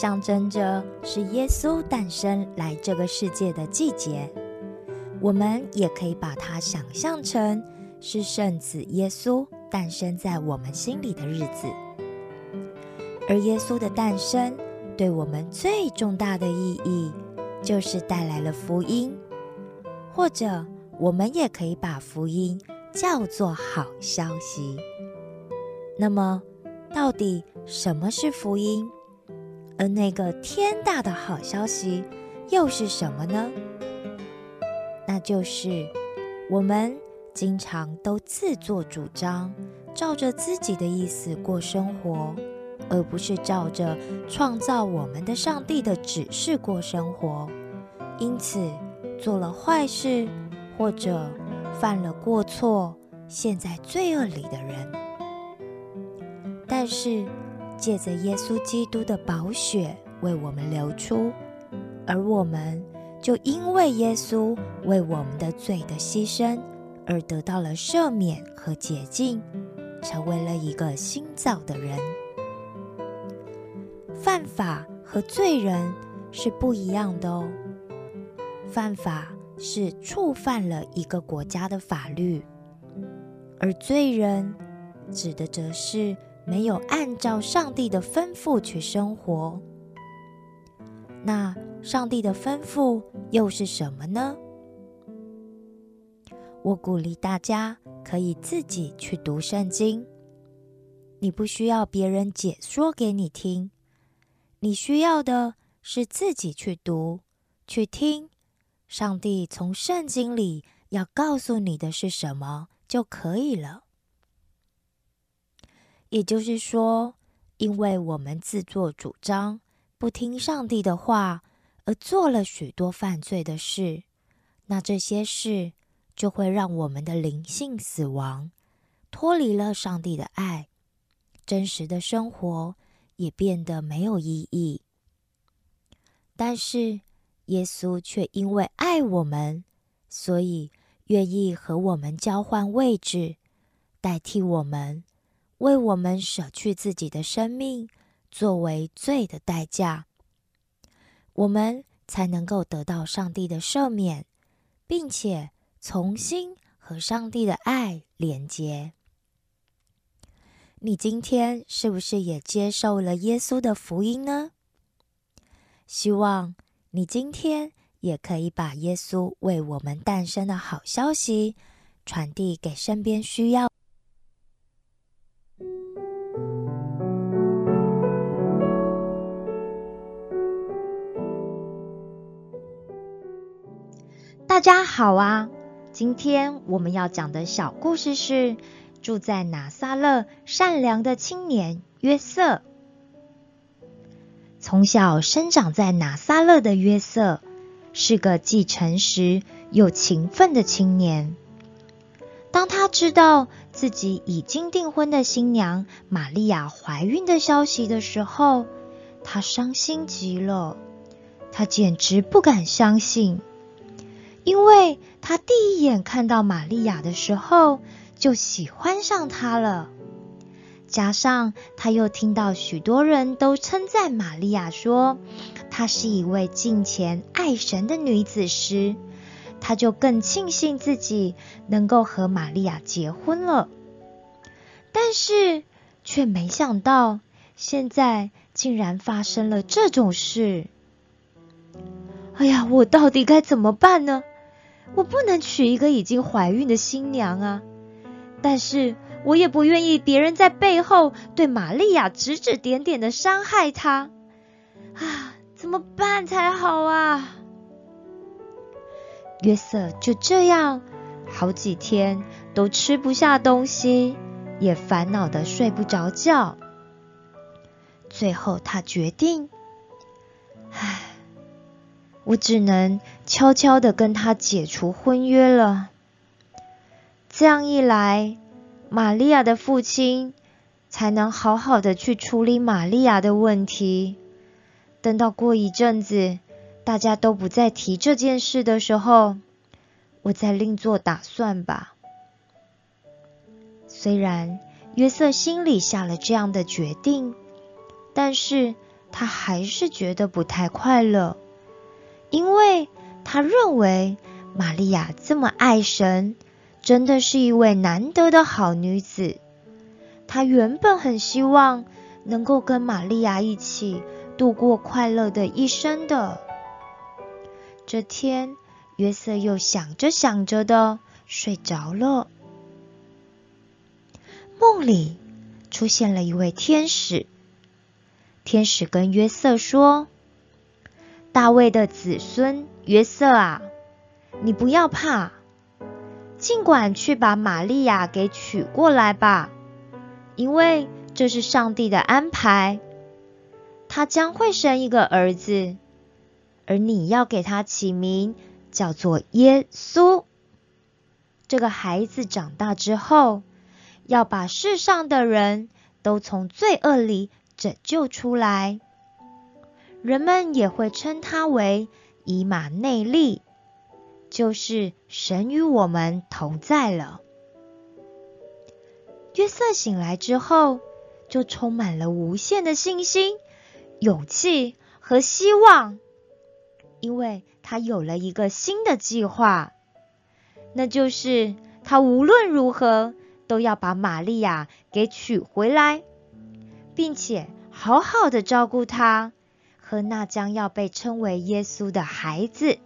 象征着是耶稣诞生来这个世界的季节，我们也可以把它想象成是圣子耶稣诞生在我们心里的日子。而耶稣的诞生对我们最重大的意义，就是带来了福音，或者我们也可以把福音叫做好消息。那么，到底什么是福音？而那个天大的好消息又是什么呢？那就是我们经常都自作主张，照着自己的意思过生活，而不是照着创造我们的上帝的指示过生活。因此，做了坏事或者犯了过错，陷在罪恶里的人。但是，借着耶稣基督的宝血为我们流出，而我们就因为耶稣为我们的罪的牺牲而得到了赦免和洁净，成为了一个新造的人。犯法和罪人是不一样的哦。犯法是触犯了一个国家的法律，而罪人指的则是。没有按照上帝的吩咐去生活，那上帝的吩咐又是什么呢？我鼓励大家可以自己去读圣经，你不需要别人解说给你听，你需要的是自己去读、去听，上帝从圣经里要告诉你的是什么就可以了。也就是说，因为我们自作主张，不听上帝的话，而做了许多犯罪的事，那这些事就会让我们的灵性死亡，脱离了上帝的爱，真实的生活也变得没有意义。但是耶稣却因为爱我们，所以愿意和我们交换位置，代替我们。为我们舍去自己的生命，作为罪的代价，我们才能够得到上帝的赦免，并且重新和上帝的爱连接。你今天是不是也接受了耶稣的福音呢？希望你今天也可以把耶稣为我们诞生的好消息传递给身边需要。大家好啊！今天我们要讲的小故事是住在拿撒勒善良的青年约瑟。从小生长在拿撒勒的约瑟是个既诚实又勤奋的青年。当他知道自己已经订婚的新娘玛利亚怀孕的消息的时候，他伤心极了。他简直不敢相信。因为他第一眼看到玛利亚的时候就喜欢上她了，加上他又听到许多人都称赞玛利亚，说她是一位敬虔爱神的女子时，他就更庆幸自己能够和玛利亚结婚了。但是却没想到，现在竟然发生了这种事。哎呀，我到底该怎么办呢？我不能娶一个已经怀孕的新娘啊！但是我也不愿意别人在背后对玛利亚指指点点的伤害她啊！怎么办才好啊？约瑟就这样好几天都吃不下东西，也烦恼的睡不着觉。最后他决定，唉。我只能悄悄的跟他解除婚约了。这样一来，玛利亚的父亲才能好好的去处理玛利亚的问题。等到过一阵子，大家都不再提这件事的时候，我再另做打算吧。虽然约瑟心里下了这样的决定，但是他还是觉得不太快乐，因为他认为玛利亚这么爱神，真的是一位难得的好女子。他原本很希望能够跟玛利亚一起度过快乐的一生的。这天，约瑟又想着想着的睡着了。梦里出现了一位天使，天使跟约瑟说：“大卫的子孙约瑟啊，你不要怕，尽管去把玛利亚给娶过来吧，因为这是上帝的安排，他将会生一个儿子。”而你要给他起名叫做耶稣。这个孩子长大之后，要把世上的人都从罪恶里拯救出来。人们也会称他为以马内利，就是神与我们同在了。约瑟醒来之后，就充满了无限的信心、勇气和希望。因为他有了一个新的计划，那就是他无论如何都要把玛利亚给娶回来，并且好好的照顾她和那将要被称为耶稣的孩子。